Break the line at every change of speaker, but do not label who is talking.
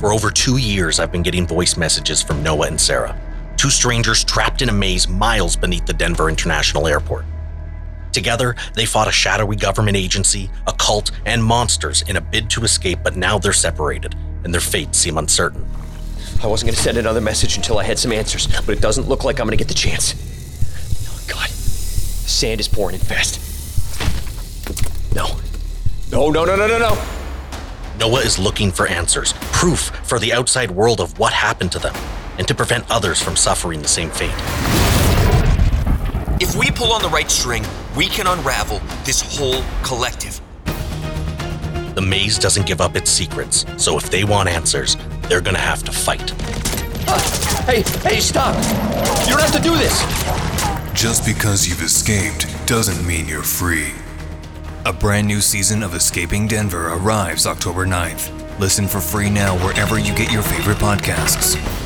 For over two years, I've been getting voice messages from Noah and Sara, two strangers trapped in a maze miles beneath the Denver International Airport. Together, they fought a shadowy government agency, a cult, and monsters in a bid to escape, but now they're separated, and their fates seem uncertain.
I wasn't gonna send another message until I had some answers, but it doesn't look like I'm gonna get the chance. Oh, God. The sand is pouring in fast. No. No, no, no, no, no, no!
Noah is looking for answers, proof for the outside world of what happened to them, and to prevent others from suffering the same fate.
If we pull on the right string, we can unravel this whole collective.
The maze doesn't give up its secrets, so if they want answers, they're gonna have to fight.
Hey, hey, stop! You don't have to do this!
Just because you've escaped doesn't mean you're free. A brand new season of Escaping Denver arrives October 9th. Listen for free now wherever you get your favorite podcasts.